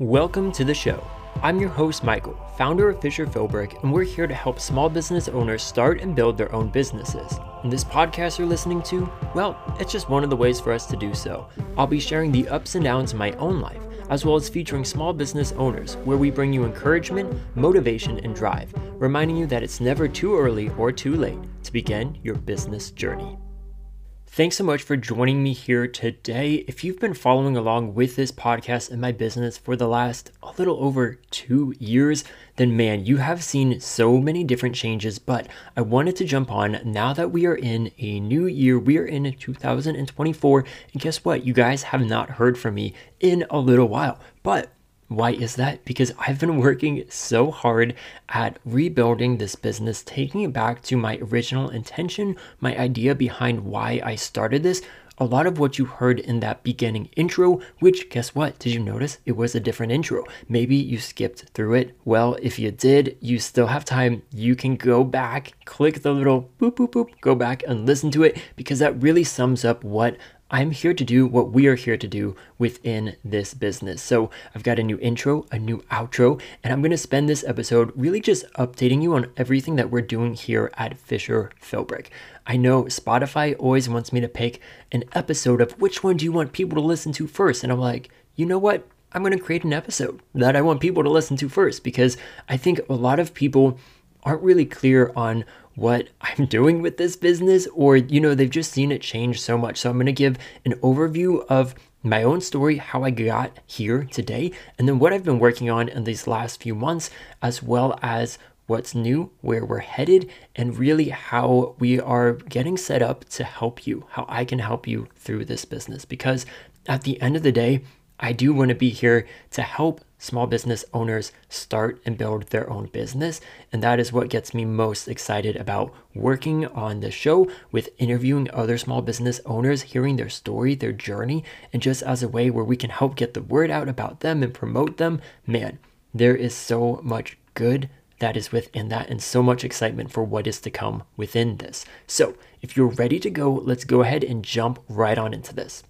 Welcome to the show. I'm your host, Michael, founder of Fisher Philbrick, and we're here to help small business owners start and build their own businesses. And this podcast you're listening to, well, it's just one of the ways for us to do so. I'll be sharing the ups and downs of my own life, as well as featuring small business owners, where we bring you encouragement, motivation, and drive, reminding you that it's never too early or too late to begin your business journey. Thanks so much for joining me here today. If you've been following along with this podcast and my business for the last a little over two years, then man, you have seen so many different changes. But I wanted to jump on now that we are in a new year. We are in 2024. And guess what? You guys have not heard from me in a little while. But why is that? Because I've been working so hard at rebuilding this business, taking it back to my original intention, my idea behind why I started this. A lot of what you heard in that beginning intro, which guess what? Did you notice it was a different intro? Maybe you skipped through it. Well, if you did, you still have time. You can go back, click the little boop, boop, boop, go back and listen to it because that really sums up what I'm here to do what we are here to do within this business. So I've got a new intro, a new outro, and I'm going to spend this episode really just updating you on everything that we're doing here at Fisher Philbrick. I know Spotify always wants me to pick an episode of which one do you want people to listen to first, and I'm like, you know what? I'm going to create an episode that I want people to listen to first because I think a lot of people aren't really clear on what I'm doing with this business, or, you know, they've just seen it change so much. So I'm going to give an overview of my own story, how I got here today, and then what I've been working on in these last few months, as well as what's new, where we're headed, and really how we are getting set up to help you, how I can help you through this business. Because at the end of the day, I do want to be here to help small business owners start and build their own business. And that is what gets me most excited about working on the show with interviewing other small business owners, hearing their story, their journey, and just as a way where we can help get the word out about them and promote them. Man, there is so much good that is within that and so much excitement for what is to come within this. So, if you're ready to go, let's go ahead and jump right on into this.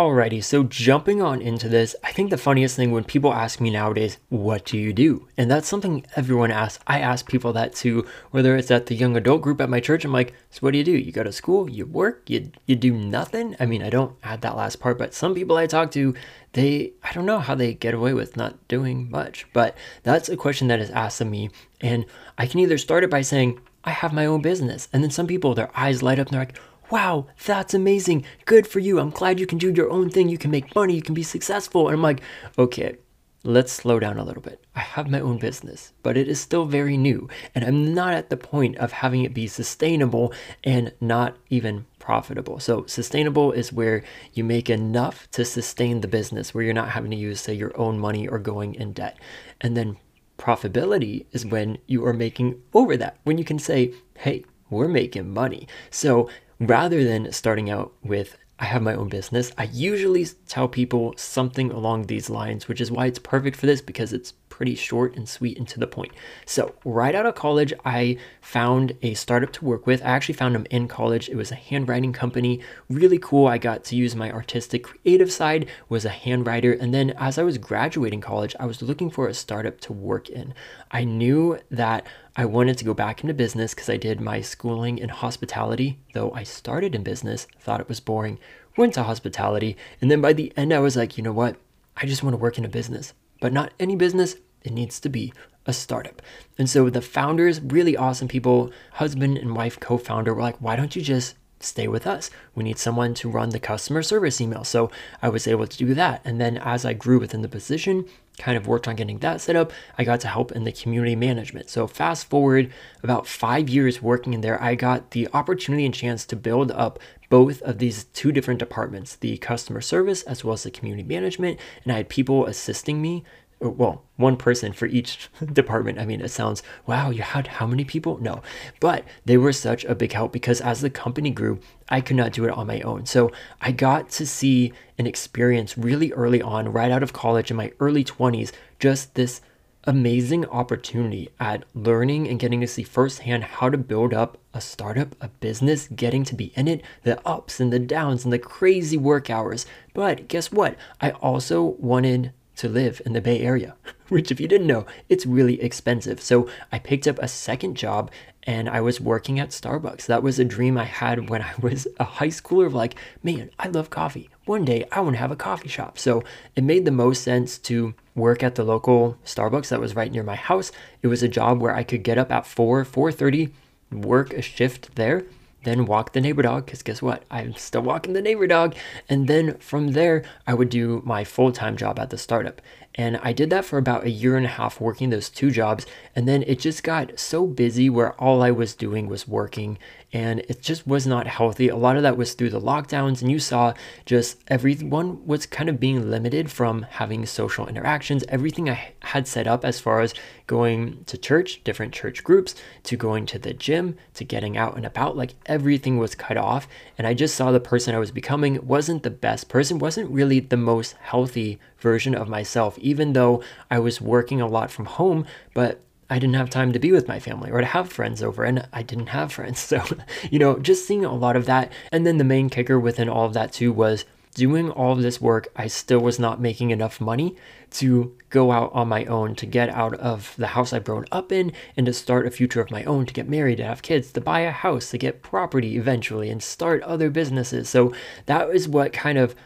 Alrighty, so jumping on into this, I think the funniest thing when people ask me nowadays, what do you do? And that's something everyone asks. I ask people that too, whether it's at the young adult group at my church, I'm like, so what do you do? You go to school, you work, you you do nothing? I mean, I don't add that last part, but some people I talk to, they I don't know how they get away with not doing much. But that's a question that is asked of me. And I can either start it by saying, I have my own business. And then some people, their eyes light up and they're like, wow, that's amazing. Good for you. I'm glad you can do your own thing. You can make money. You can be successful. And I'm like, okay, let's slow down a little bit. I have my own business, but it is still very new. And I'm not at the point of having it be sustainable and not even profitable. So, sustainable is where you make enough to sustain the business, where you're not having to use, say, your own money or going in debt. And then profitability is when you are making over that, when you can say, hey, we're making money. So, rather than starting out with I have my own business, I usually tell people something along these lines, which is why it's perfect for this because it's pretty short and sweet and to the point. So, right out of college, I found a startup to work with. I actually found them in college. It was a handwriting company, really cool. I got to use my artistic creative side, was a handwriter, and then as I was graduating college, I was looking for a startup to work in. I knew that I wanted to go back into business because I did my schooling in hospitality, though I started in business, thought it was boring, went to hospitality, and then by the end, I was like, you know what? I just want to work in a business, but not any business, it needs to be a startup. And so the founders, really awesome people, husband and wife co founder, were like, why don't you just stay with us? We need someone to run the customer service email. So I was able to do that. And then as I grew within the position, kind of worked on getting that set up, I got to help in the community management. So fast forward about five years working in there, I got the opportunity and chance to build up both of these two different departments the customer service as well as the community management and i had people assisting me well, one person for each department. I mean, it sounds, wow, you had how many people? No, but they were such a big help because as the company grew, I could not do it on my own. So I got to see and experience really early on, right out of college in my early 20s, just this amazing opportunity at learning and getting to see firsthand how to build up a startup, a business, getting to be in it, the ups and the downs and the crazy work hours. But guess what? I also wanted to live in the Bay Area, which, if you didn't know, it's really expensive. So I picked up a second job and I was working at Starbucks. That was a dream I had when I was a high schooler of like, man, I love coffee. One day I want to have a coffee shop. So it made the most sense to work at the local Starbucks that was right near my house. It was a job where I could get up at 4, 4:30, work a shift there, then walk the neighbor dog because guess what? I'm still walking the neighbor dog. And then from there i would do my full-time job at the startup. And i did that for about a year and a half working those two jobs. And then it just got so busy where all i was doing was working and it just was not healthy. A lot of that was through the lockdowns, and you saw just everyone was kind of being limited from having social interactions. Everything I had set up as far as going to church, different church groups, to going to the gym, to getting out and about, like everything was cut off. And I just saw the person I was becoming wasn't the best person, wasn't really the most healthy version of myself, even though I was working a lot from home, but I didn't have time to be with my family or to have friends over, and I didn't have friends. So, you know, just seeing a lot of that. And then the main kicker within all of that, too, was doing all of this work. I still was not making enough money to go out on my own, to get out of the house I've grown up in, and to start a future of my own, to get married, to have kids, to buy a house, to get property eventually, and start other businesses. So that is what kind of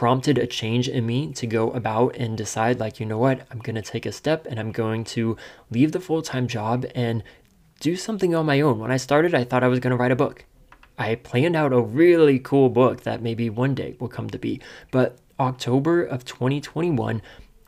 prompted a change in me to go about and decide like you know what i'm going to take a step and i'm going to leave the full-time job and do something on my own. When i started i thought i was going to write a book. I planned out a really cool book that maybe one day will come to be. But october of 2021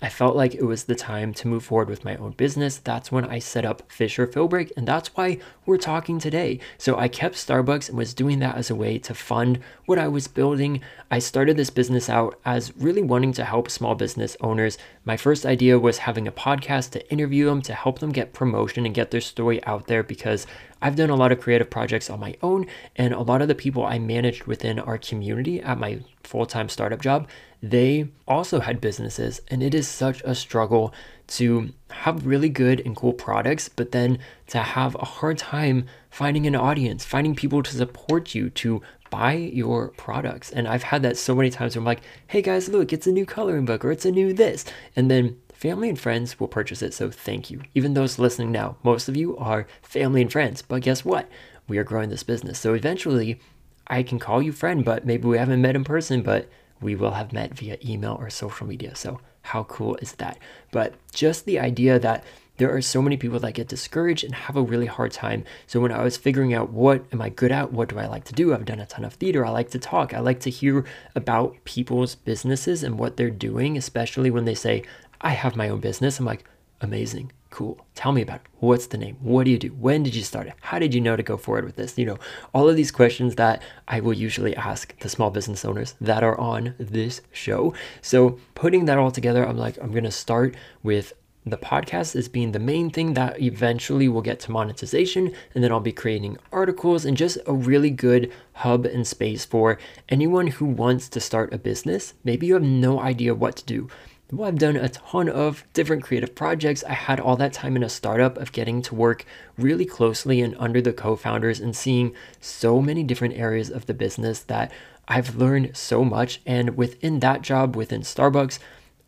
I felt like it was the time to move forward with my own business. That's when I set up Fisher Philbrick, and that's why we're talking today. So I kept Starbucks and was doing that as a way to fund what I was building. I started this business out as really wanting to help small business owners. My first idea was having a podcast to interview them, to help them get promotion and get their story out there because I've done a lot of creative projects on my own, and a lot of the people I managed within our community at my full time startup job, they also had businesses. And it is such a struggle to have really good and cool products, but then to have a hard time finding an audience, finding people to support you, to buy your products. And I've had that so many times where I'm like, hey guys, look, it's a new coloring book or it's a new this. And then family and friends will purchase it. So thank you. Even those listening now, most of you are family and friends. But guess what? We are growing this business. So eventually, I can call you friend, but maybe we haven't met in person, but we will have met via email or social media. So how cool is that? But just the idea that there are so many people that get discouraged and have a really hard time. So when I was figuring out what am I good at, what do I like to do? I've done a ton of theater. I like to talk. I like to hear about people's businesses and what they're doing, especially when they say, I have my own business. I'm like, amazing, cool. Tell me about it. What's the name? What do you do? When did you start it? How did you know to go forward with this? You know, all of these questions that I will usually ask the small business owners that are on this show. So, putting that all together, I'm like, I'm going to start with the podcast as being the main thing that eventually will get to monetization. And then I'll be creating articles and just a really good hub and space for anyone who wants to start a business. Maybe you have no idea what to do well, I've done a ton of different creative projects. I had all that time in a startup of getting to work really closely and under the co founders and seeing so many different areas of the business that I've learned so much. And within that job, within Starbucks,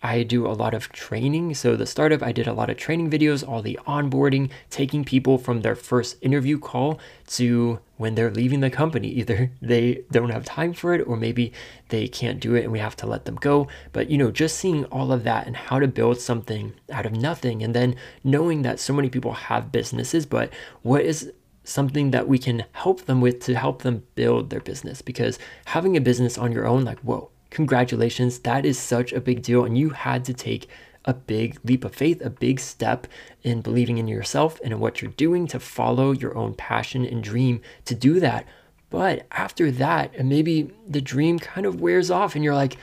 I do a lot of training. So, the startup, I did a lot of training videos, all the onboarding, taking people from their first interview call to when they're leaving the company. Either they don't have time for it or maybe they can't do it and we have to let them go. But, you know, just seeing all of that and how to build something out of nothing. And then knowing that so many people have businesses, but what is something that we can help them with to help them build their business? Because having a business on your own, like, whoa congratulations. That is such a big deal. And you had to take a big leap of faith, a big step in believing in yourself and in what you're doing to follow your own passion and dream to do that. But after that, and maybe the dream kind of wears off and you're like,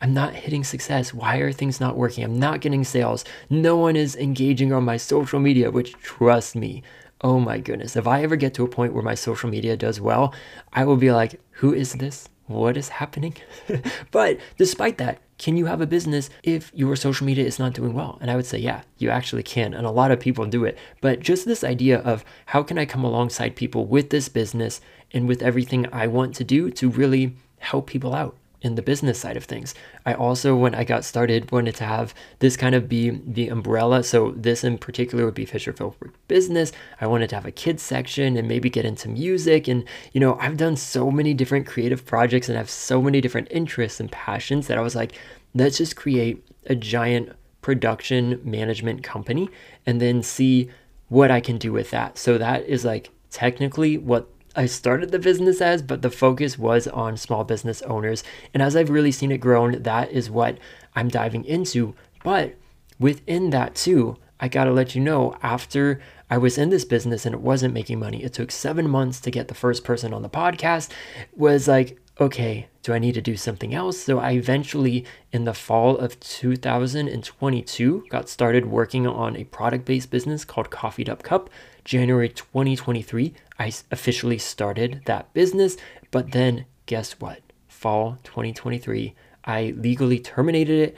I'm not hitting success. Why are things not working? I'm not getting sales. No one is engaging on my social media, which trust me, oh my goodness, if I ever get to a point where my social media does well, I will be like, who is this? What is happening? but despite that, can you have a business if your social media is not doing well? And I would say, yeah, you actually can. And a lot of people do it. But just this idea of how can I come alongside people with this business and with everything I want to do to really help people out? In the business side of things. I also, when I got started, wanted to have this kind of be the umbrella. So this in particular would be Fisher Philbrick Business. I wanted to have a kids section and maybe get into music. And, you know, I've done so many different creative projects and have so many different interests and passions that I was like, let's just create a giant production management company and then see what I can do with that. So that is like technically what I started the business as, but the focus was on small business owners. And as I've really seen it grown, that is what I'm diving into. But within that too, I gotta let you know after I was in this business and it wasn't making money, it took seven months to get the first person on the podcast, was like, okay, do I need to do something else? So I eventually, in the fall of 2022, got started working on a product based business called Coffeed Up Cup. January 2023, I officially started that business. But then, guess what? Fall 2023, I legally terminated it,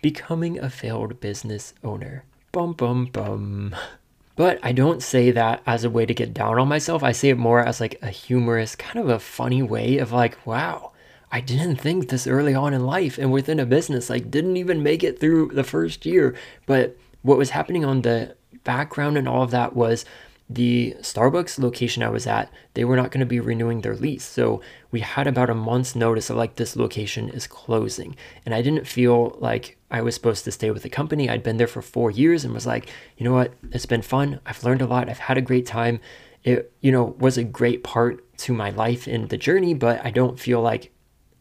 becoming a failed business owner. Bum, bum, bum. But I don't say that as a way to get down on myself. I say it more as like a humorous, kind of a funny way of like, wow, I didn't think this early on in life and within a business, like didn't even make it through the first year. But what was happening on the background and all of that was the Starbucks location I was at, they were not going to be renewing their lease. So we had about a month's notice of like this location is closing. And I didn't feel like I was supposed to stay with the company. I'd been there for four years and was like, you know what? It's been fun. I've learned a lot. I've had a great time. It, you know, was a great part to my life in the journey, but I don't feel like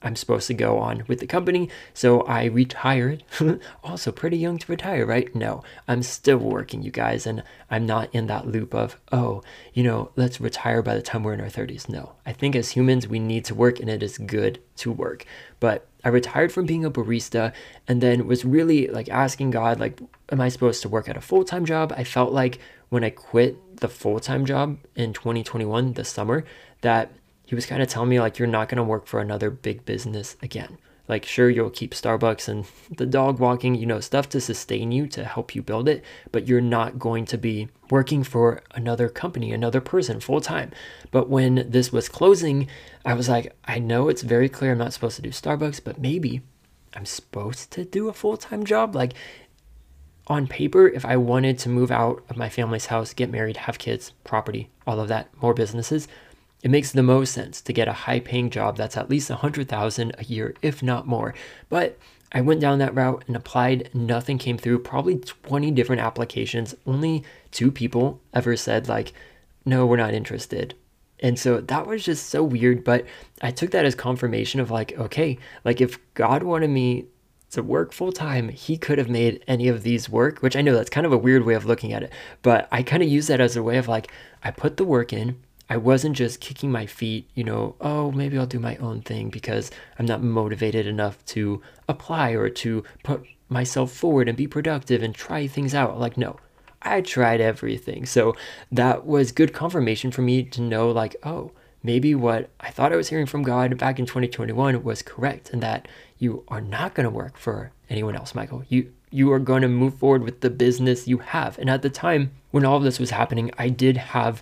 I'm supposed to go on with the company. So I retired. also, pretty young to retire, right? No, I'm still working, you guys, and I'm not in that loop of, oh, you know, let's retire by the time we're in our 30s. No, I think as humans, we need to work and it is good to work. But I retired from being a barista and then was really like asking God, like, am I supposed to work at a full time job? I felt like when I quit the full time job in 2021, the summer, that he was kind of telling me like you're not going to work for another big business again. Like sure you'll keep Starbucks and the dog walking, you know, stuff to sustain you to help you build it, but you're not going to be working for another company, another person full time. But when this was closing, I was like, I know it's very clear I'm not supposed to do Starbucks, but maybe I'm supposed to do a full-time job like on paper, if I wanted to move out of my family's house, get married, have kids, property, all of that, more businesses, it makes the most sense to get a high paying job that's at least 100,000 a year if not more. But I went down that route and applied, nothing came through, probably 20 different applications. Only two people ever said like, "No, we're not interested." And so that was just so weird, but I took that as confirmation of like, okay, like if God wanted me to work full time, he could have made any of these work, which I know that's kind of a weird way of looking at it, but I kind of use that as a way of like, I put the work in, I wasn't just kicking my feet, you know, oh, maybe I'll do my own thing because I'm not motivated enough to apply or to put myself forward and be productive and try things out. Like, no, I tried everything. So that was good confirmation for me to know, like, oh, maybe what I thought I was hearing from God back in 2021 was correct and that you are not going to work for anyone else, Michael. You you are going to move forward with the business you have. And at the time when all of this was happening, I did have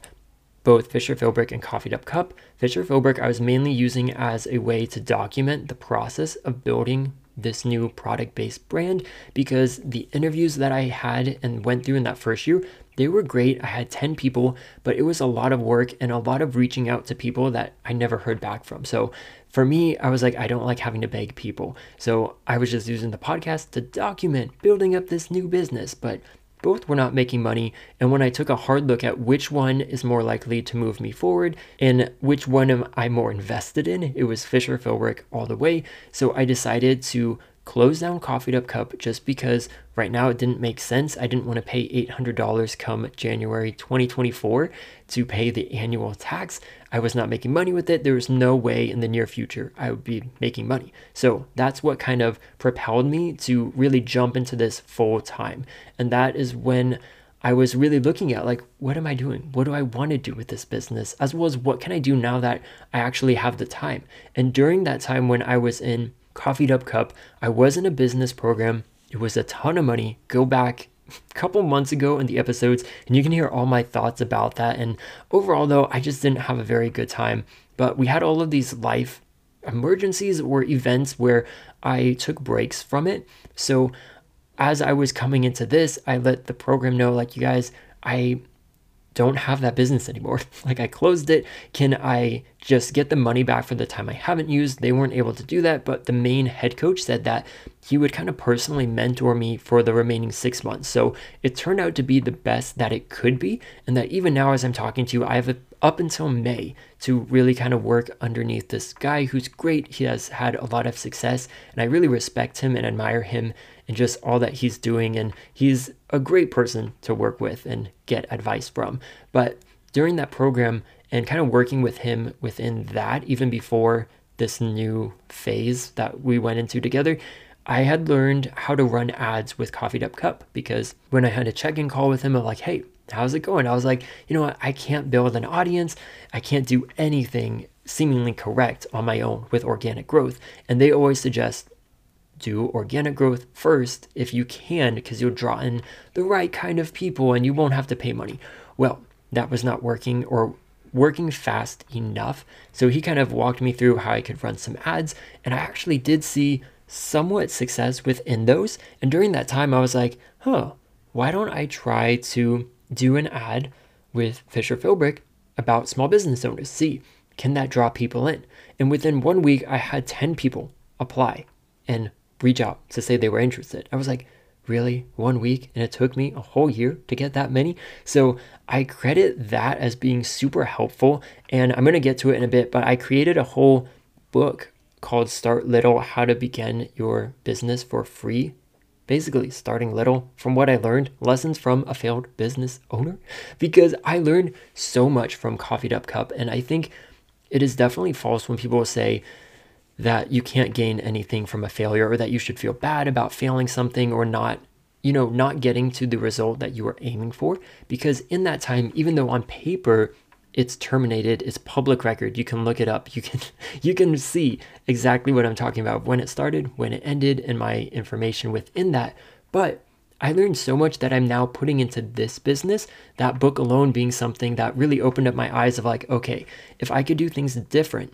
both Fisher Philbrick and Coffeed Up Cup. Fisher Philbrick I was mainly using as a way to document the process of building this new product based brand because the interviews that I had and went through in that first year, they were great. I had 10 people, but it was a lot of work and a lot of reaching out to people that I never heard back from. So for me, I was like, I don't like having to beg people. So I was just using the podcast to document building up this new business. But both were not making money, and when I took a hard look at which one is more likely to move me forward and which one am I more invested in, it was Fisher Philbrick all the way. So I decided to close down Coffeed Up Cup just because right now it didn't make sense. I didn't want to pay $800 come January 2024 to pay the annual tax. I was not making money with it. There was no way in the near future I would be making money. So that's what kind of propelled me to really jump into this full time. And that is when I was really looking at like, what am I doing? What do I want to do with this business? As well as what can I do now that I actually have the time? And during that time when I was in Coffeed Up Cup, I was in a business program. It was a ton of money. Go back a couple months ago in the episodes, and you can hear all my thoughts about that. And overall, though, I just didn't have a very good time. But we had all of these life emergencies or events where I took breaks from it. So as I was coming into this, I let the program know, like, you guys, I don't have that business anymore. like I closed it. Can I just get the money back for the time I haven't used? They weren't able to do that, but the main head coach said that he would kind of personally mentor me for the remaining six months. So it turned out to be the best that it could be. And that even now, as I'm talking to you, I have a, up until May to really kind of work underneath this guy who's great. He has had a lot of success, and I really respect him and admire him and just all that he's doing. And he's a great person to work with and get advice from. But during that program and kind of working with him within that, even before this new phase that we went into together, I had learned how to run ads with Coffeed Up Cup because when I had a check in call with him, I'm like, hey, how's it going? I was like, you know what? I can't build an audience. I can't do anything seemingly correct on my own with organic growth. And they always suggest do organic growth first if you can, because you'll draw in the right kind of people and you won't have to pay money. Well, that was not working or working fast enough. So he kind of walked me through how I could run some ads, and I actually did see somewhat success within those. And during that time, I was like, huh, why don't I try to do an ad with Fisher Philbrick about small business owners? See, can that draw people in? And within one week, I had 10 people apply. And reach out to say they were interested. I was like, really? One week? And it took me a whole year to get that many. So I credit that as being super helpful. And I'm going to get to it in a bit, but I created a whole book called Start Little How to Begin Your Business for Free. Basically, starting little from what I learned, lessons from a failed business owner, because I learned so much from Coffeed Up Cup. And I think it is definitely false when people say, that you can't gain anything from a failure or that you should feel bad about failing something or not you know not getting to the result that you were aiming for because in that time even though on paper it's terminated it's public record you can look it up you can you can see exactly what i'm talking about when it started when it ended and my information within that but I learned so much that I'm now putting into this business. That book alone being something that really opened up my eyes of like, okay, if I could do things different,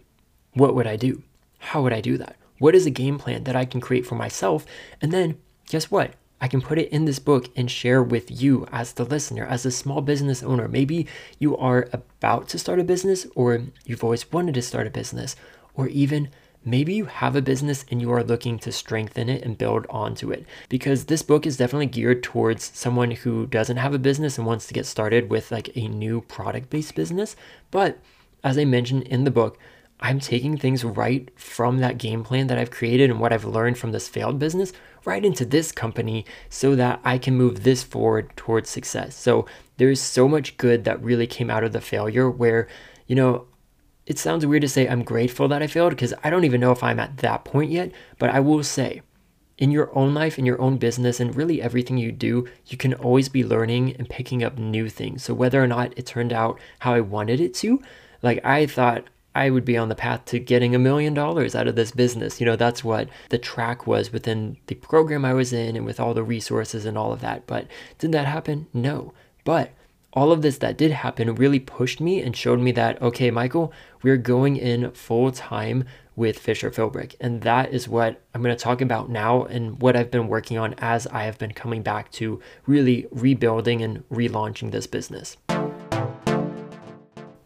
what would I do? How would I do that? What is a game plan that I can create for myself? And then guess what? I can put it in this book and share with you as the listener, as a small business owner. Maybe you are about to start a business, or you've always wanted to start a business, or even maybe you have a business and you are looking to strengthen it and build onto it. Because this book is definitely geared towards someone who doesn't have a business and wants to get started with like a new product based business. But as I mentioned in the book, I'm taking things right from that game plan that I've created and what I've learned from this failed business right into this company so that I can move this forward towards success. So there's so much good that really came out of the failure where, you know, it sounds weird to say I'm grateful that I failed because I don't even know if I'm at that point yet, but I will say in your own life, in your own business, and really everything you do, you can always be learning and picking up new things. So whether or not it turned out how I wanted it to, like I thought I would be on the path to getting a million dollars out of this business. You know, that's what the track was within the program I was in and with all the resources and all of that. But did that happen? No. But all of this that did happen really pushed me and showed me that, okay, Michael, we're going in full time with Fisher Philbrick. And that is what I'm going to talk about now and what I've been working on as I have been coming back to really rebuilding and relaunching this business.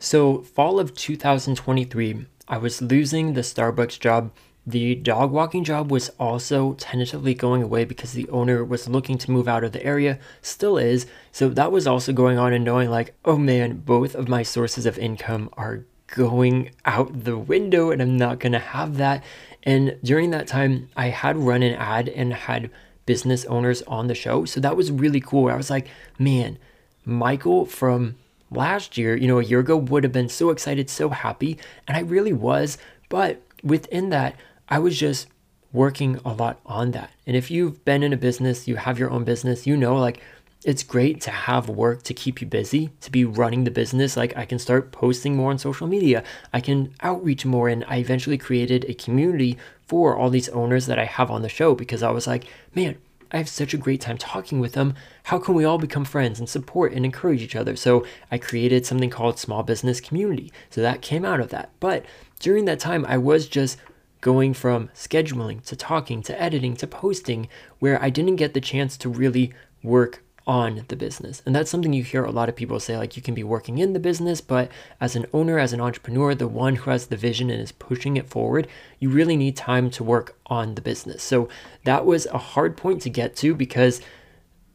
So, fall of 2023, I was losing the Starbucks job. The dog walking job was also tentatively going away because the owner was looking to move out of the area, still is. So, that was also going on, and knowing like, oh man, both of my sources of income are going out the window, and I'm not gonna have that. And during that time, I had run an ad and had business owners on the show. So, that was really cool. I was like, man, Michael from last year, you know, a year ago, would have been so excited, so happy. And I really was. But within that, I was just working a lot on that. And if you've been in a business, you have your own business, you know, like it's great to have work to keep you busy, to be running the business. Like I can start posting more on social media, I can outreach more. And I eventually created a community for all these owners that I have on the show because I was like, man, I have such a great time talking with them. How can we all become friends and support and encourage each other? So I created something called Small Business Community. So that came out of that. But during that time, I was just going from scheduling to talking to editing to posting where I didn't get the chance to really work on the business. And that's something you hear a lot of people say like you can be working in the business, but as an owner, as an entrepreneur, the one who has the vision and is pushing it forward, you really need time to work on the business. So that was a hard point to get to because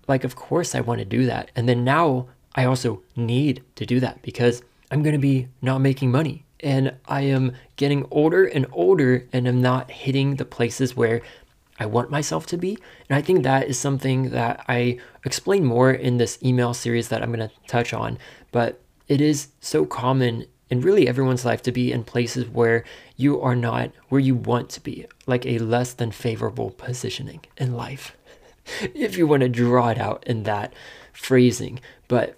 like of course I want to do that. And then now I also need to do that because I'm going to be not making money and I am getting older and older and I'm not hitting the places where I want myself to be. And I think that is something that I explain more in this email series that I'm going to touch on. But it is so common in really everyone's life to be in places where you are not where you want to be, like a less than favorable positioning in life, if you want to draw it out in that phrasing. But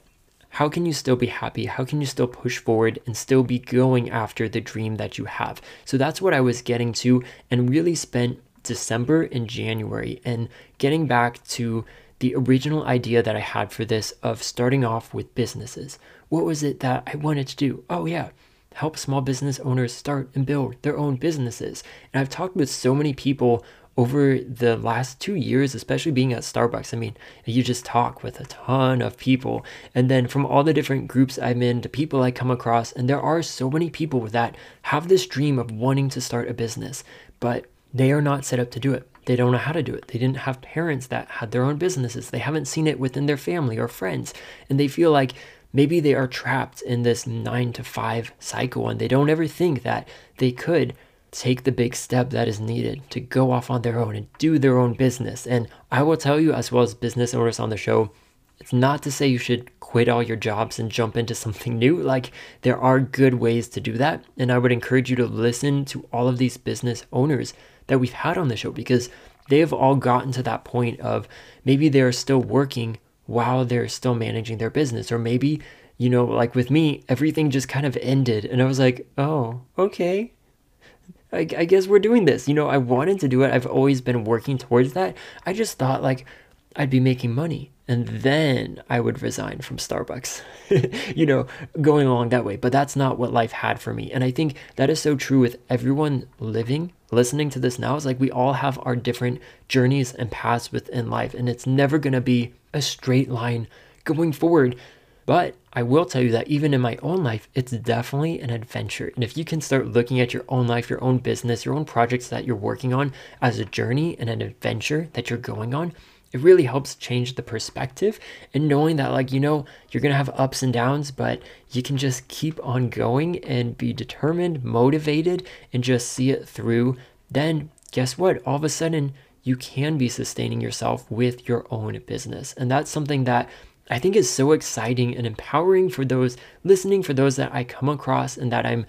how can you still be happy? How can you still push forward and still be going after the dream that you have? So that's what I was getting to and really spent December and January and getting back to the original idea that I had for this of starting off with businesses. What was it that I wanted to do? Oh, yeah, help small business owners start and build their own businesses. And I've talked with so many people over the last two years, especially being at Starbucks. I mean, you just talk with a ton of people. And then from all the different groups I'm in, the people I come across, and there are so many people that have this dream of wanting to start a business, but they are not set up to do it. They don't know how to do it. They didn't have parents that had their own businesses. They haven't seen it within their family or friends. And they feel like maybe they are trapped in this nine to five cycle and they don't ever think that they could take the big step that is needed to go off on their own and do their own business. And I will tell you, as well as business owners on the show, it's not to say you should quit all your jobs and jump into something new. Like, there are good ways to do that. And I would encourage you to listen to all of these business owners that we've had on the show because they have all gotten to that point of maybe they're still working while they're still managing their business. Or maybe, you know, like with me, everything just kind of ended. And I was like, oh, okay. I, I guess we're doing this. You know, I wanted to do it. I've always been working towards that. I just thought like I'd be making money and then I would resign from Starbucks, you know, going along that way. But that's not what life had for me. And I think that is so true with everyone living, listening to this now. is like we all have our different journeys and paths within life, and it's never going to be a straight line going forward. But I will tell you that even in my own life, it's definitely an adventure. And if you can start looking at your own life, your own business, your own projects that you're working on as a journey and an adventure that you're going on, it really helps change the perspective and knowing that like you know you're going to have ups and downs but you can just keep on going and be determined motivated and just see it through. Then guess what? All of a sudden you can be sustaining yourself with your own business. And that's something that I think is so exciting and empowering for those listening for those that I come across and that I'm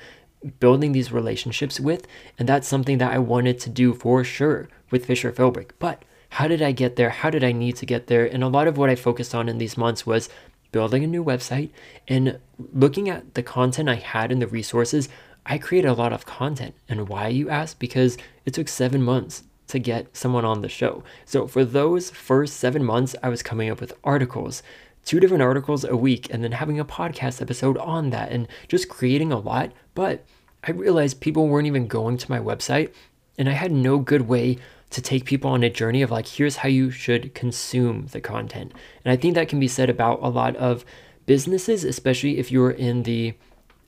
building these relationships with. And that's something that I wanted to do for sure with Fisher Philbrick but how did I get there? How did I need to get there? And a lot of what I focused on in these months was building a new website and looking at the content I had and the resources. I created a lot of content. And why, you ask? Because it took seven months to get someone on the show. So for those first seven months, I was coming up with articles, two different articles a week, and then having a podcast episode on that and just creating a lot. But I realized people weren't even going to my website, and I had no good way to take people on a journey of like, here's how you should consume the content. And I think that can be said about a lot of businesses, especially if you're in the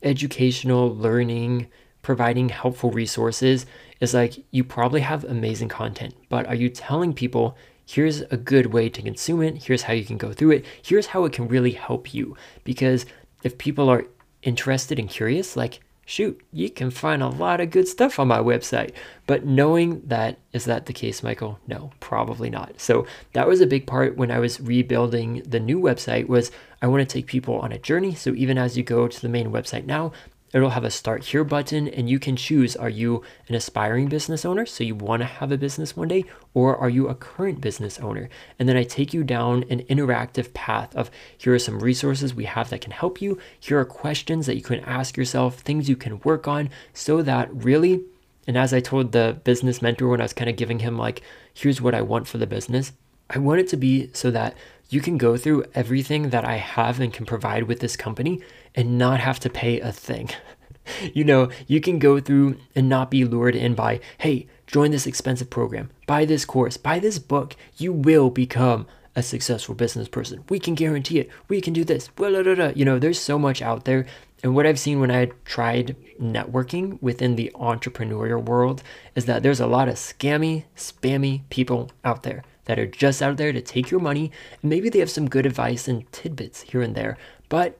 educational, learning, providing helpful resources. Is like, you probably have amazing content, but are you telling people, here's a good way to consume it, here's how you can go through it, here's how it can really help you? Because if people are interested and curious, like, shoot, you can find a lot of good stuff on my website. But knowing that, is that the case, Michael? No, probably not. So that was a big part when I was rebuilding the new website was I want to take people on a journey. So even as you go to the main website now, it'll have a start here button and you can choose are you an aspiring business owner so you want to have a business one day or are you a current business owner? And then i take you down an interactive path of here are some resources we have that can help you. Here are questions that you can ask yourself things you can work on so that really and as i told the business mentor when i was kind of giving him like here's what i want for the business i want it to be so that you can go through everything that I have and can provide with this company and not have to pay a thing. you know, you can go through and not be lured in by, hey, join this expensive program, buy this course, buy this book. You will become a successful business person. We can guarantee it. We can do this. Blah, blah, blah, you know, there's so much out there. And what I've seen when I tried networking within the entrepreneurial world is that there's a lot of scammy, spammy people out there that are just out there to take your money. And maybe they have some good advice and tidbits here and there. But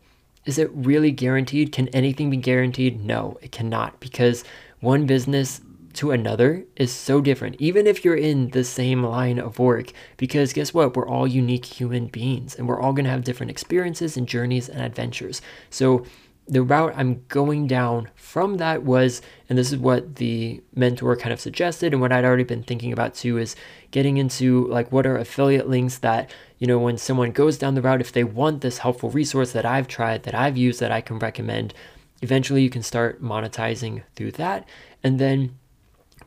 is it really guaranteed? Can anything be guaranteed? No, it cannot because one business to another is so different, even if you're in the same line of work. Because guess what? We're all unique human beings and we're all going to have different experiences and journeys and adventures. So the route I'm going down from that was, and this is what the mentor kind of suggested, and what I'd already been thinking about too, is getting into like what are affiliate links that, you know, when someone goes down the route, if they want this helpful resource that I've tried, that I've used, that I can recommend, eventually you can start monetizing through that. And then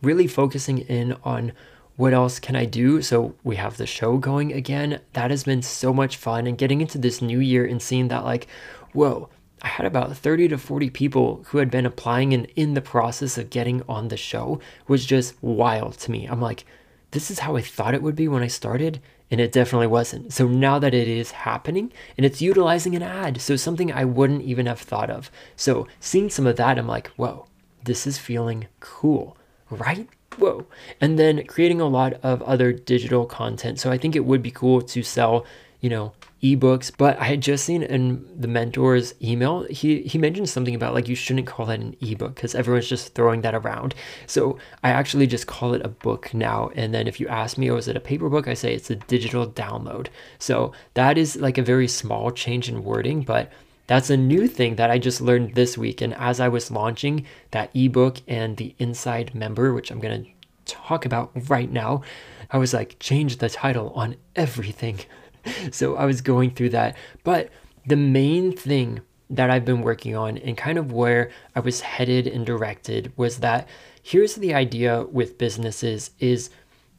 really focusing in on what else can I do? So we have the show going again. That has been so much fun. And getting into this new year and seeing that, like, whoa, I had about 30 to 40 people who had been applying and in the process of getting on the show was just wild to me. I'm like, this is how I thought it would be when I started, and it definitely wasn't. So now that it is happening and it's utilizing an ad, so something I wouldn't even have thought of. So seeing some of that, I'm like, whoa, this is feeling cool, right? Whoa. And then creating a lot of other digital content. So I think it would be cool to sell, you know, ebooks, but I had just seen in the mentor's email, he, he mentioned something about like you shouldn't call it an ebook because everyone's just throwing that around. So I actually just call it a book now. And then if you ask me, oh, is it a paper book? I say it's a digital download. So that is like a very small change in wording, but that's a new thing that I just learned this week. And as I was launching that ebook and the inside member, which I'm going to talk about right now, I was like, change the title on everything. so I was going through that. But the main thing that I've been working on and kind of where I was headed and directed was that here's the idea with businesses is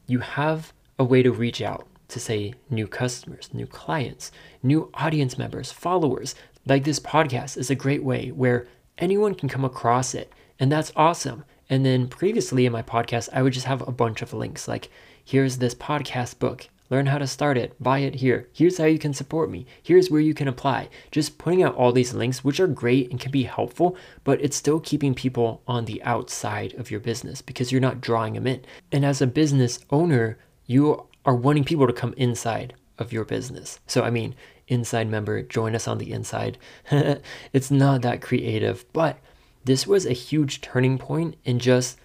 you have a way to reach out to say new customers, new clients, new audience members, followers. Like this podcast is a great way where anyone can come across it and that's awesome. And then previously in my podcast, I would just have a bunch of links like here's this podcast book learn how to start it, buy it here. Here's how you can support me. Here's where you can apply. Just putting out all these links, which are great and can be helpful, but it's still keeping people on the outside of your business because you're not drawing them in. And as a business owner, you are wanting people to come inside of your business. So, I mean, inside member, join us on the inside. it's not that creative, but this was a huge turning point in just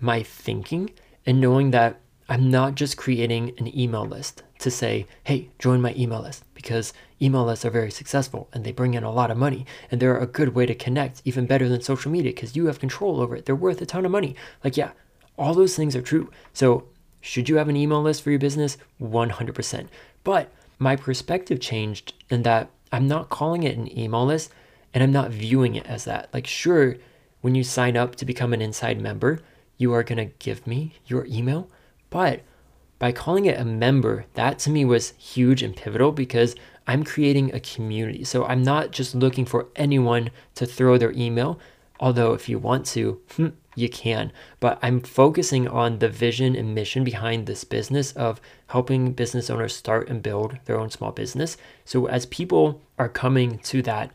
my thinking and knowing that I'm not just creating an email list to say, hey, join my email list because email lists are very successful and they bring in a lot of money and they're a good way to connect, even better than social media because you have control over it. They're worth a ton of money. Like, yeah, all those things are true. So, should you have an email list for your business? 100%. But my perspective changed in that I'm not calling it an email list and I'm not viewing it as that. Like, sure, when you sign up to become an inside member, you are going to give me your email but by calling it a member, that to me was huge and pivotal because I'm creating a community. So I'm not just looking for anyone to throw their email, although if you want to, hmm, you can. But I'm focusing on the vision and mission behind this business of helping business owners start and build their own small business. So as people are coming to that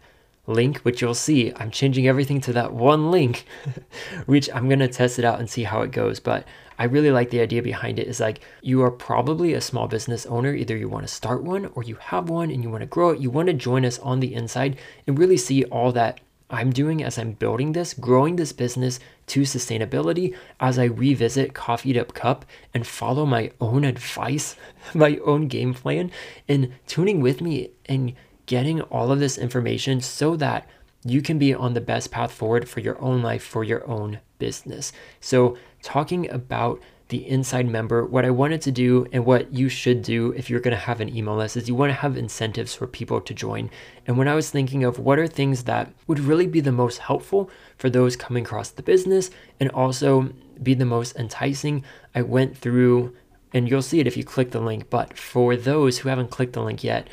link, which you'll see, I'm changing everything to that one link, which I'm going to test it out and see how it goes. But I really like the idea behind it is like you are probably a small business owner. Either you want to start one or you have one and you want to grow it. You want to join us on the inside and really see all that I'm doing as I'm building this, growing this business to sustainability as I revisit Coffeed Up Cup and follow my own advice, my own game plan, and tuning with me and getting all of this information so that you can be on the best path forward for your own life, for your own business. So, talking about the inside member, what I wanted to do and what you should do if you're going to have an email list is you want to have incentives for people to join. And when I was thinking of what are things that would really be the most helpful for those coming across the business and also be the most enticing, I went through and you'll see it if you click the link. But for those who haven't clicked the link yet,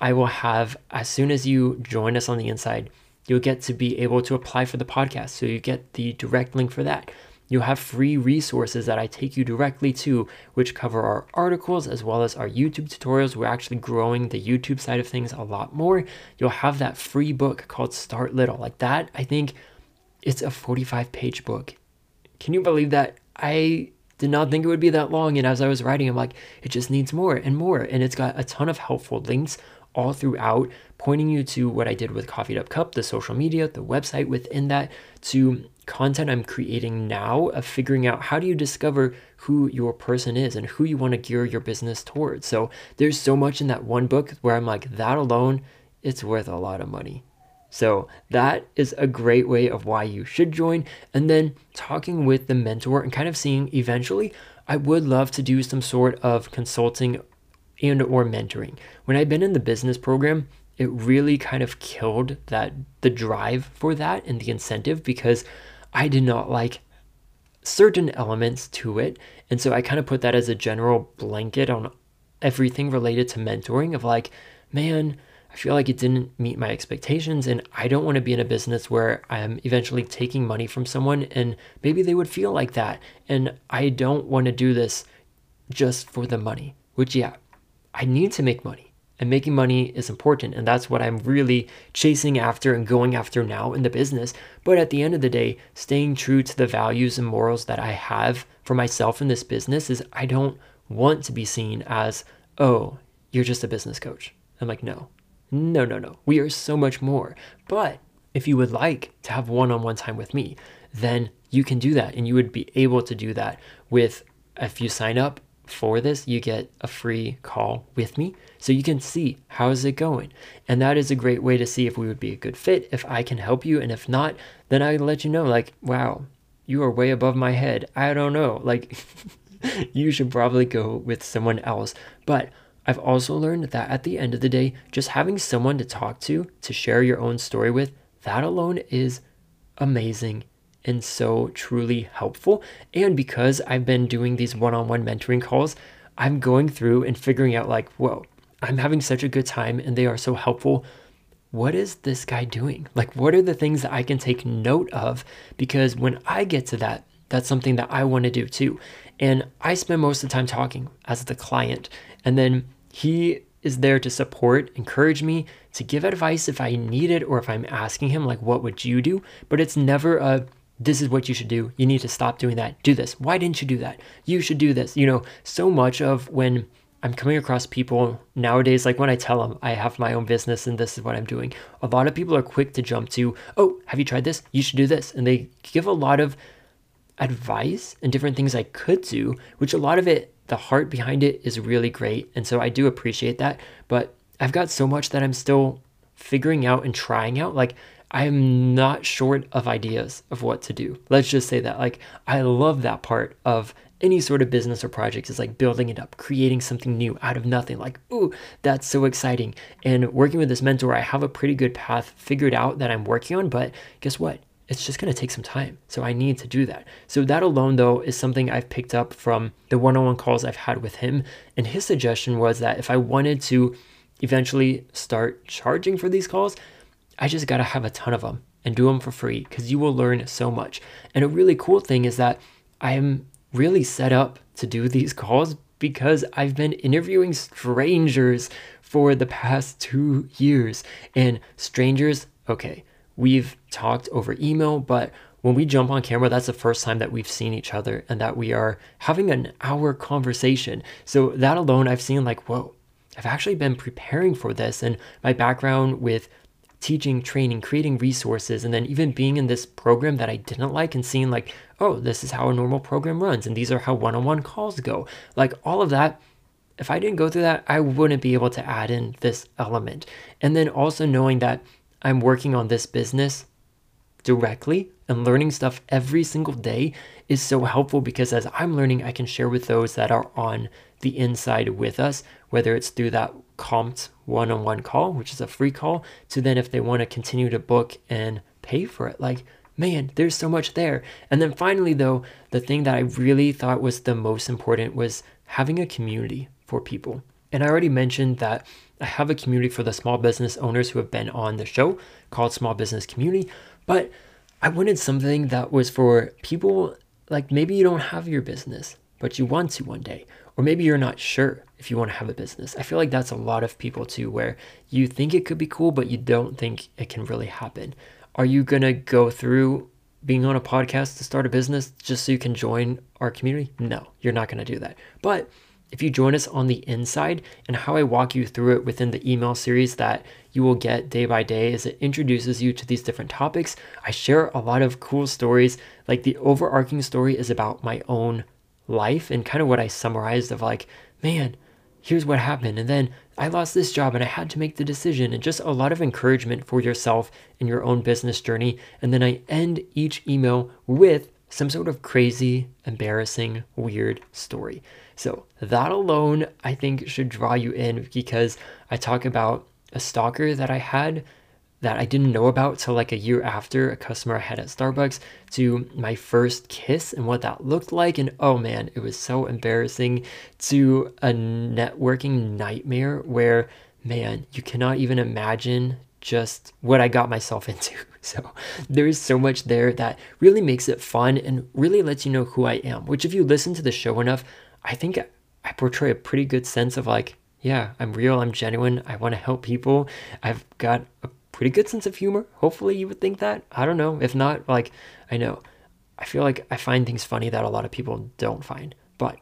I will have, as soon as you join us on the inside, you'll get to be able to apply for the podcast. So you get the direct link for that. You'll have free resources that I take you directly to, which cover our articles as well as our YouTube tutorials. We're actually growing the YouTube side of things a lot more. You'll have that free book called Start Little. Like that, I think it's a 45 page book. Can you believe that? I did not think it would be that long. And as I was writing, I'm like, it just needs more and more. And it's got a ton of helpful links all throughout, pointing you to what I did with Coffeed Up Cup, the social media, the website within that, to content I'm creating now of figuring out how do you discover who your person is and who you want to gear your business towards. So there's so much in that one book where I'm like, that alone, it's worth a lot of money. So that is a great way of why you should join. And then talking with the mentor and kind of seeing eventually, I would love to do some sort of consulting and or mentoring. When I've been in the business program, it really kind of killed that the drive for that and the incentive because I did not like certain elements to it. And so I kind of put that as a general blanket on everything related to mentoring of like, man, I feel like it didn't meet my expectations and I don't want to be in a business where I'm eventually taking money from someone and maybe they would feel like that. And I don't want to do this just for the money, which yeah, I need to make money and making money is important and that's what i'm really chasing after and going after now in the business. But at the end of the day staying true to the values and morals that i have for myself in this business is i don't want to be seen as oh you're just a business coach. I'm like no. No no no. We are so much more. But if you would like to have one-on-one time with me then you can do that and you would be able to do that with if you sign up for this, you get a free call with me so you can see how is it going. And that is a great way to see if we would be a good fit, if I can help you, and if not, then I let you know like, wow, you are way above my head. I don't know. Like you should probably go with someone else. But I've also learned that at the end of the day, just having someone to talk to, to share your own story with, that alone is amazing and so truly helpful. And because I've been doing these one on one mentoring calls, I'm going through and figuring out, like, whoa, I'm having such a good time and they are so helpful. What is this guy doing? Like, what are the things that I can take note of? Because when I get to that, that's something that I want to do too. And I spend most of the time talking as the client. And then he is there to support, encourage me, to give advice if I need it, or if I'm asking him, like, what would you do? But it's never a, this is what you should do. You need to stop doing that. Do this. Why didn't you do that? You should do this. You know, so much of when I'm coming across people nowadays, like when I tell them I have my own business and this is what I'm doing, a lot of people are quick to jump to, oh, have you tried this? You should do this. And they give a lot of advice and different things I could do, which a lot of it, the heart behind it is really great. And so I do appreciate that. But I've got so much that I'm still figuring out and trying out. Like, I am not short of ideas of what to do. Let's just say that. Like, I love that part of any sort of business or project is like building it up, creating something new out of nothing. Like, ooh, that's so exciting. And working with this mentor, I have a pretty good path figured out that I'm working on, but guess what? It's just going to take some time. So I need to do that. So that alone, though, is something I've picked up from the one on one calls I've had with him. And his suggestion was that if I wanted to eventually start charging for these calls, I just got to have a ton of them and do them for free because you will learn so much. And a really cool thing is that I am really set up to do these calls because I've been interviewing strangers for the past two years. And strangers, okay, we've talked over email, but when we jump on camera, that's the first time that we've seen each other and that we are having an hour conversation. So that alone, I've seen like, whoa, I've actually been preparing for this. And my background with teaching, training, creating resources, and then even being in this program that I didn't like and seeing, like, oh, this is how a normal program runs, and these are how one on one calls go. Like, all of that, if I didn't go through that, I wouldn't be able to add in this element. And then also knowing that I'm working on this business directly and learning stuff every single day is so helpful because as I'm learning, I can share with those that are on the inside with us, whether it's through that comped one on one call, which is a free call, to then if they want to continue to book and pay for it. Like, man, there's so much there. And then finally, though, the thing that I really thought was the most important was having a community for people. And I already mentioned that I have a community for the small business owners who have been on the show called Small Business Community, but I wanted something that was for people like maybe you don't have your business, but you want to one day, or maybe you're not sure if you want to have a business. I feel like that's a lot of people too, where you think it could be cool, but you don't think it can really happen. Are you going to go through being on a podcast to start a business just so you can join our community? No, you're not going to do that. But if you join us on the inside and how I walk you through it within the email series that you will get day by day as it introduces you to these different topics, I share a lot of cool stories. Like the overarching story is about my own life and kind of what I summarized of like, man, here's what happened. And then I lost this job and I had to make the decision, and just a lot of encouragement for yourself in your own business journey. And then I end each email with some sort of crazy, embarrassing, weird story. So that alone, I think, should draw you in because I talk about a stalker that I had that I didn't know about till like a year after a customer I had at Starbucks to my first kiss and what that looked like. And oh man, it was so embarrassing to a networking nightmare where, man, you cannot even imagine just what I got myself into. So there's so much there that really makes it fun and really lets you know who I am, which if you listen to the show enough, I think I portray a pretty good sense of like, yeah, I'm real, I'm genuine, I want to help people. I've got a pretty good sense of humor. Hopefully, you would think that. I don't know. If not, like, I know. I feel like I find things funny that a lot of people don't find. But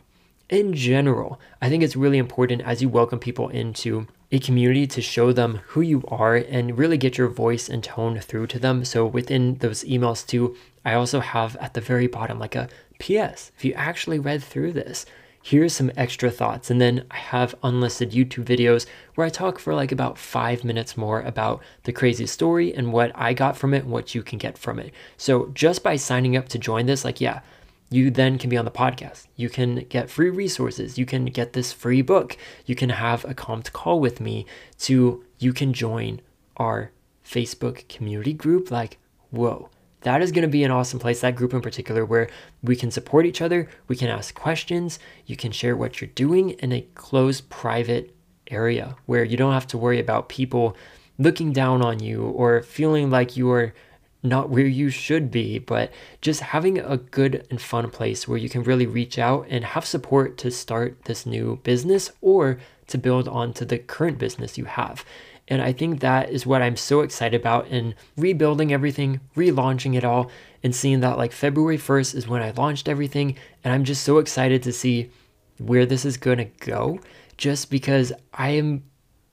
in general, I think it's really important as you welcome people into a community to show them who you are and really get your voice and tone through to them. So within those emails, too, I also have at the very bottom like a PS. If you actually read through this, here's some extra thoughts. And then I have unlisted YouTube videos where I talk for like about five minutes more about the crazy story and what I got from it and what you can get from it. So just by signing up to join this, like, yeah, you then can be on the podcast. You can get free resources. You can get this free book. You can have a comped call with me to you can join our Facebook community group. Like, whoa, that is going to be an awesome place, that group in particular, where we can support each other, we can ask questions, you can share what you're doing in a closed, private area where you don't have to worry about people looking down on you or feeling like you are not where you should be, but just having a good and fun place where you can really reach out and have support to start this new business or to build onto the current business you have. And I think that is what I'm so excited about in rebuilding everything, relaunching it all, and seeing that like February 1st is when I launched everything. And I'm just so excited to see where this is going to go just because I am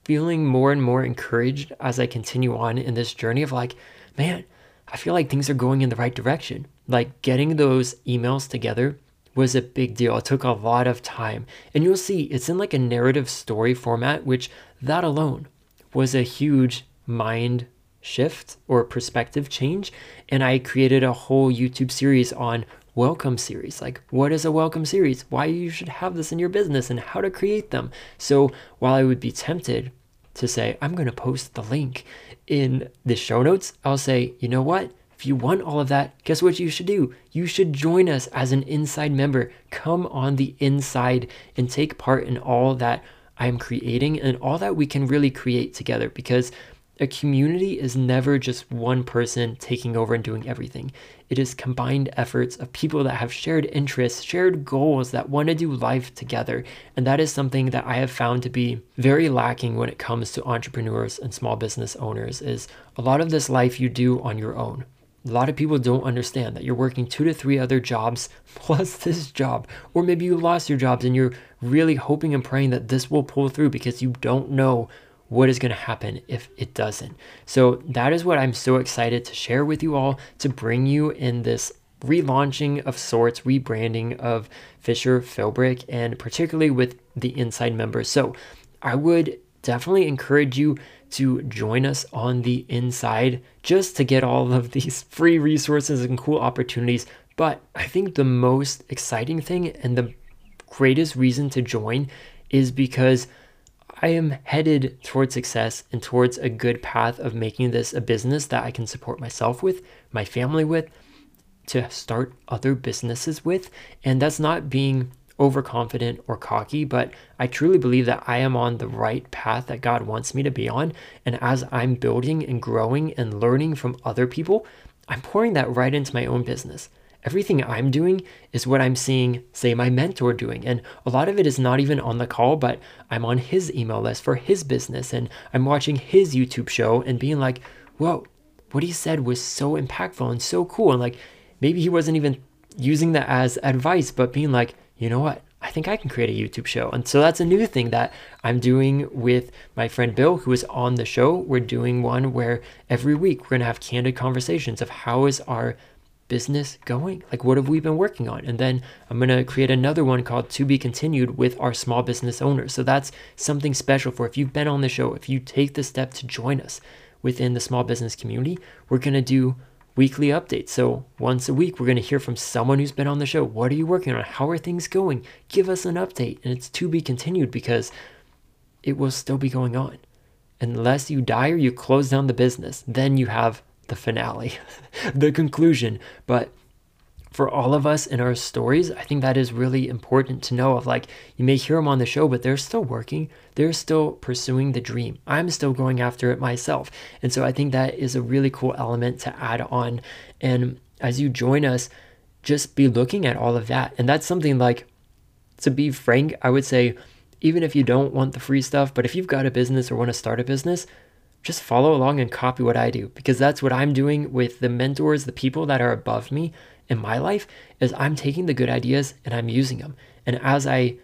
feeling more and more encouraged as I continue on in this journey of like, man, I feel like things are going in the right direction. Like getting those emails together was a big deal. It took a lot of time. And you'll see it's in like a narrative story format, which that alone was a huge mind shift or perspective change. And I created a whole YouTube series on welcome series. Like, what is a welcome series? Why you should have this in your business and how to create them. So while I would be tempted to say, I'm going to post the link in the show notes, I'll say, you know what? If you want all of that, guess what you should do? You should join us as an inside member. Come on the inside and take part in all that I'm creating and all that we can really create together because a community is never just one person taking over and doing everything. It is combined efforts of people that have shared interests, shared goals that want to do life together. And that is something that I have found to be very lacking when it comes to entrepreneurs and small business owners is a lot of this life you do on your own. A lot of people don't understand that you're working two to three other jobs plus this job. Or maybe you lost your jobs and you're really hoping and praying that this will pull through because you don't know what is going to happen if it doesn't. So, that is what I'm so excited to share with you all to bring you in this relaunching of sorts, rebranding of Fisher Philbrick, and particularly with the inside members. So, I would definitely encourage you to join us on the inside just to get all of these free resources and cool opportunities. But I think the most exciting thing and the greatest reason to join is because I am headed towards success and towards a good path of making this a business that I can support myself with, my family with, to start other businesses with. And that's not being overconfident or cocky, but I truly believe that I am on the right path that God wants me to be on. And as I'm building and growing and learning from other people, I'm pouring that right into my own business. Everything I'm doing is what I'm seeing, say, my mentor doing. And a lot of it is not even on the call, but I'm on his email list for his business and I'm watching his YouTube show and being like, whoa, what he said was so impactful and so cool. And like, maybe he wasn't even using that as advice, but being like, you know what? I think I can create a YouTube show. And so that's a new thing that I'm doing with my friend Bill, who is on the show. We're doing one where every week we're going to have candid conversations of how is our business going? Like, what have we been working on? And then I'm going to create another one called To Be Continued with our small business owners. So that's something special for if you've been on the show, if you take the step to join us within the small business community, we're going to do weekly updates. So once a week, we're going to hear from someone who's been on the show. What are you working on? How are things going? Give us an update. And it's to be continued because it will still be going on. Unless you die or you close down the business, then you have the finale, the conclusion. But for all of us in our stories, I think that is really important to know of like you may hear them on the show, but they're still working. They're still pursuing the dream. I'm still going after it myself. And so I think that is a really cool element to add on. And as you join us, just be looking at all of that. And that's something like to be frank, I would say even if you don't want the free stuff, but if you've got a business or want to start a business, just follow along and copy what I do because that's what I'm doing with the mentors, the people that are above me in my life is I'm taking the good ideas and I'm using them. And as I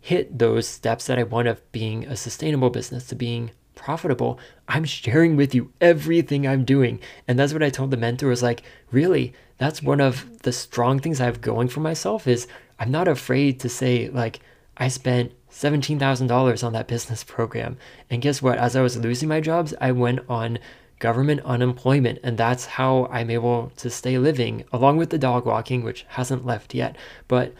hit those steps that I want of being a sustainable business to being profitable, I'm sharing with you everything I'm doing. And that's what I told the mentor was like, really, that's one of the strong things I have going for myself is I'm not afraid to say like I spent $17,000 on that business program. And guess what? As I was losing my jobs, I went on government unemployment. And that's how I'm able to stay living, along with the dog walking, which hasn't left yet. But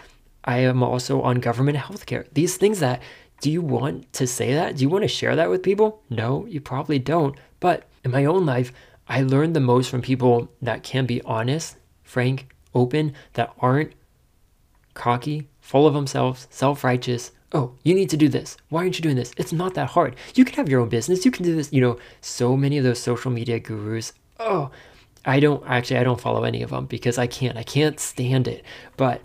I am also on government healthcare. These things that, do you want to say that? Do you want to share that with people? No, you probably don't. But in my own life, I learned the most from people that can be honest, frank, open, that aren't cocky, full of themselves, self righteous, oh, you need to do this. Why aren't you doing this? It's not that hard. You can have your own business. You can do this. You know, so many of those social media gurus. Oh, I don't actually, I don't follow any of them because I can't. I can't stand it. But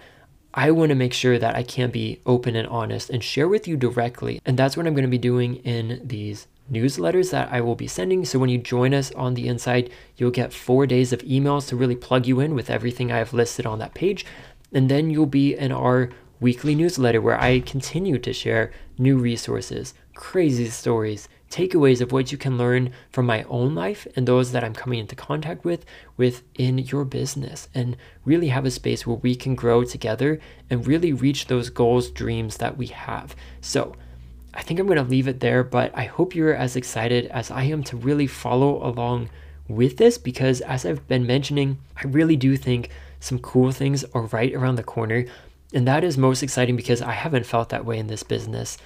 I want to make sure that I can be open and honest and share with you directly. And that's what I'm going to be doing in these newsletters that I will be sending. So when you join us on the inside, you'll get four days of emails to really plug you in with everything I have listed on that page. And then you'll be in our weekly newsletter where I continue to share new resources, crazy stories, takeaways of what you can learn from my own life and those that I'm coming into contact with within your business and really have a space where we can grow together and really reach those goals, dreams that we have. So, I think I'm going to leave it there, but I hope you're as excited as I am to really follow along with this because as I've been mentioning, I really do think some cool things are right around the corner. And that is most exciting because I haven't felt that way in this business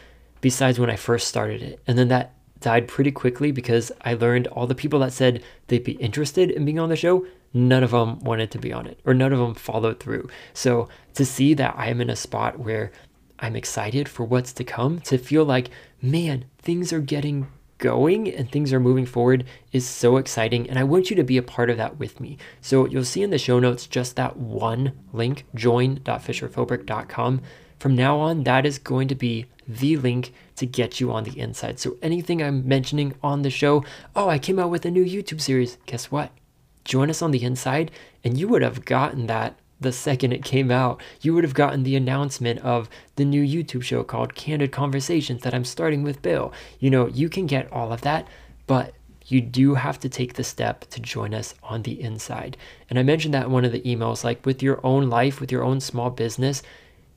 besides when I first started it. And then that died pretty quickly because I learned all the people that said they'd be interested in being on the show, none of them wanted to be on it or none of them followed through. So to see that I am in a spot where I'm excited for what's to come, to feel like, man, things are getting going and things are moving forward is so exciting. And I want you to be a part of that with me. So you'll see in the show notes just that one link, join.fisherphilbrick.com. From now on, that is going to be the link to get you on the inside. So anything I'm mentioning on the show, oh, I came out with a new YouTube series. Guess what? Join us on the inside, and you would have gotten that the second it came out, you would have gotten the announcement of the new YouTube show called Candid Conversations that I'm starting with Bill. You know, you can get all of that, but you do have to take the step to join us on the inside. And I mentioned that in one of the emails like with your own life, with your own small business,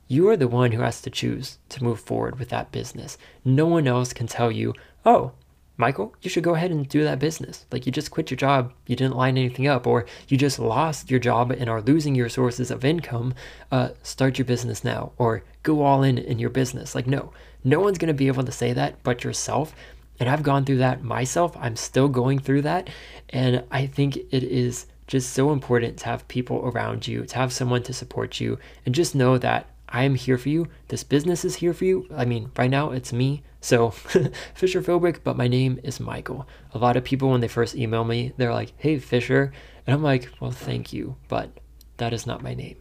you are the one who has to choose to move forward with that business. No one else can tell you, oh, Michael, you should go ahead and do that business. Like you just quit your job, you didn't line anything up, or you just lost your job and are losing your sources of income. Uh, start your business now, or go all in in your business. Like no, no one's gonna be able to say that but yourself. And I've gone through that myself. I'm still going through that, and I think it is just so important to have people around you, to have someone to support you, and just know that I am here for you. This business is here for you. I mean, right now it's me. So Fisher Philbrick, but my name is Michael. A lot of people, when they first email me, they're like, hey, Fisher. And I'm like, well, thank you, but that is not my name.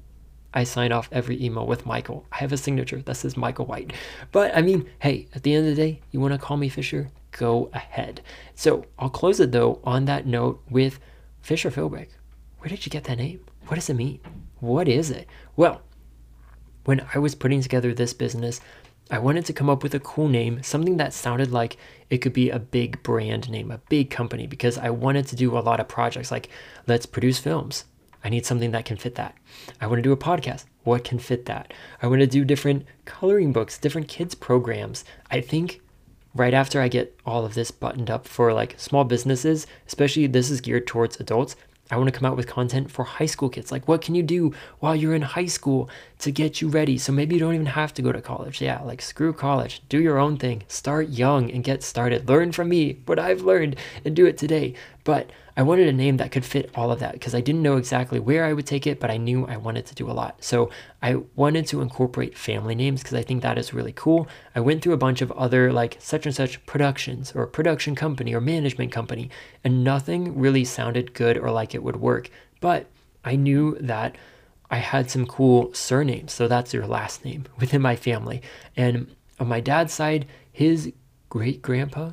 I sign off every email with Michael. I have a signature that says Michael White. But I mean, hey, at the end of the day, you want to call me Fisher? Go ahead. So I'll close it though on that note with Fisher Philbrick. Where did you get that name? What does it mean? What is it? Well, when I was putting together this business, I wanted to come up with a cool name, something that sounded like it could be a big brand name, a big company, because I wanted to do a lot of projects like let's produce films. I need something that can fit that. I want to do a podcast. What can fit that? I want to do different coloring books, different kids programs. I think right after I get all of this buttoned up for like small businesses, especially this is geared towards adults, I want to come out with content for high school kids. Like, what can you do while you're in high school to get you ready? So maybe you don't even have to go to college. Yeah, like screw college. Do your own thing. Start young and get started. Learn from me what I've learned and do it today. But I wanted a name that could fit all of that because I didn't know exactly where I would take it, but I knew I wanted to do a lot. So I wanted to incorporate family names because I think that is really cool. I went through a bunch of other like such and such productions or production company or management company, and nothing really sounded good or like it would work. But I knew that I had some cool surnames. So that's your last name within my family. And on my dad's side, his great grandpa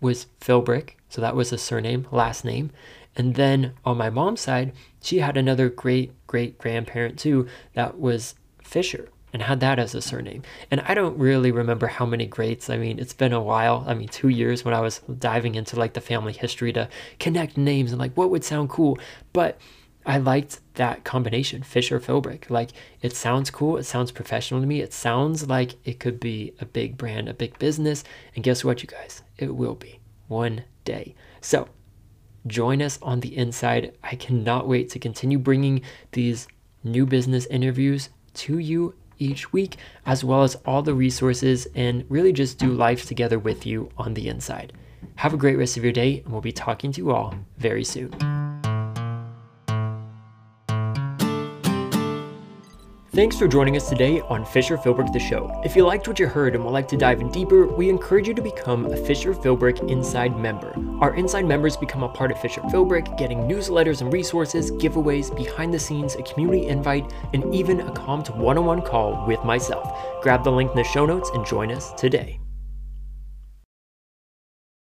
was Philbrick. So that was a surname, last name. And then on my mom's side, she had another great great grandparent too that was Fisher and had that as a surname. And I don't really remember how many greats. I mean, it's been a while. I mean, two years when I was diving into like the family history to connect names and like what would sound cool. But I liked that combination, Fisher Philbrick. Like it sounds cool, it sounds professional to me. It sounds like it could be a big brand, a big business. And guess what, you guys? It will be one day. So join us on the inside. I cannot wait to continue bringing these new business interviews to you each week, as well as all the resources, and really just do life together with you on the inside. Have a great rest of your day, and we'll be talking to you all very soon. Thanks for joining us today on Fisher Philbrick The Show. If you liked what you heard and would like to dive in deeper, we encourage you to become a Fisher Philbrick Inside member. Our Inside members become a part of Fisher Philbrick, getting newsletters and resources, giveaways, behind the scenes, a community invite, and even a to one on one call with myself. Grab the link in the show notes and join us today.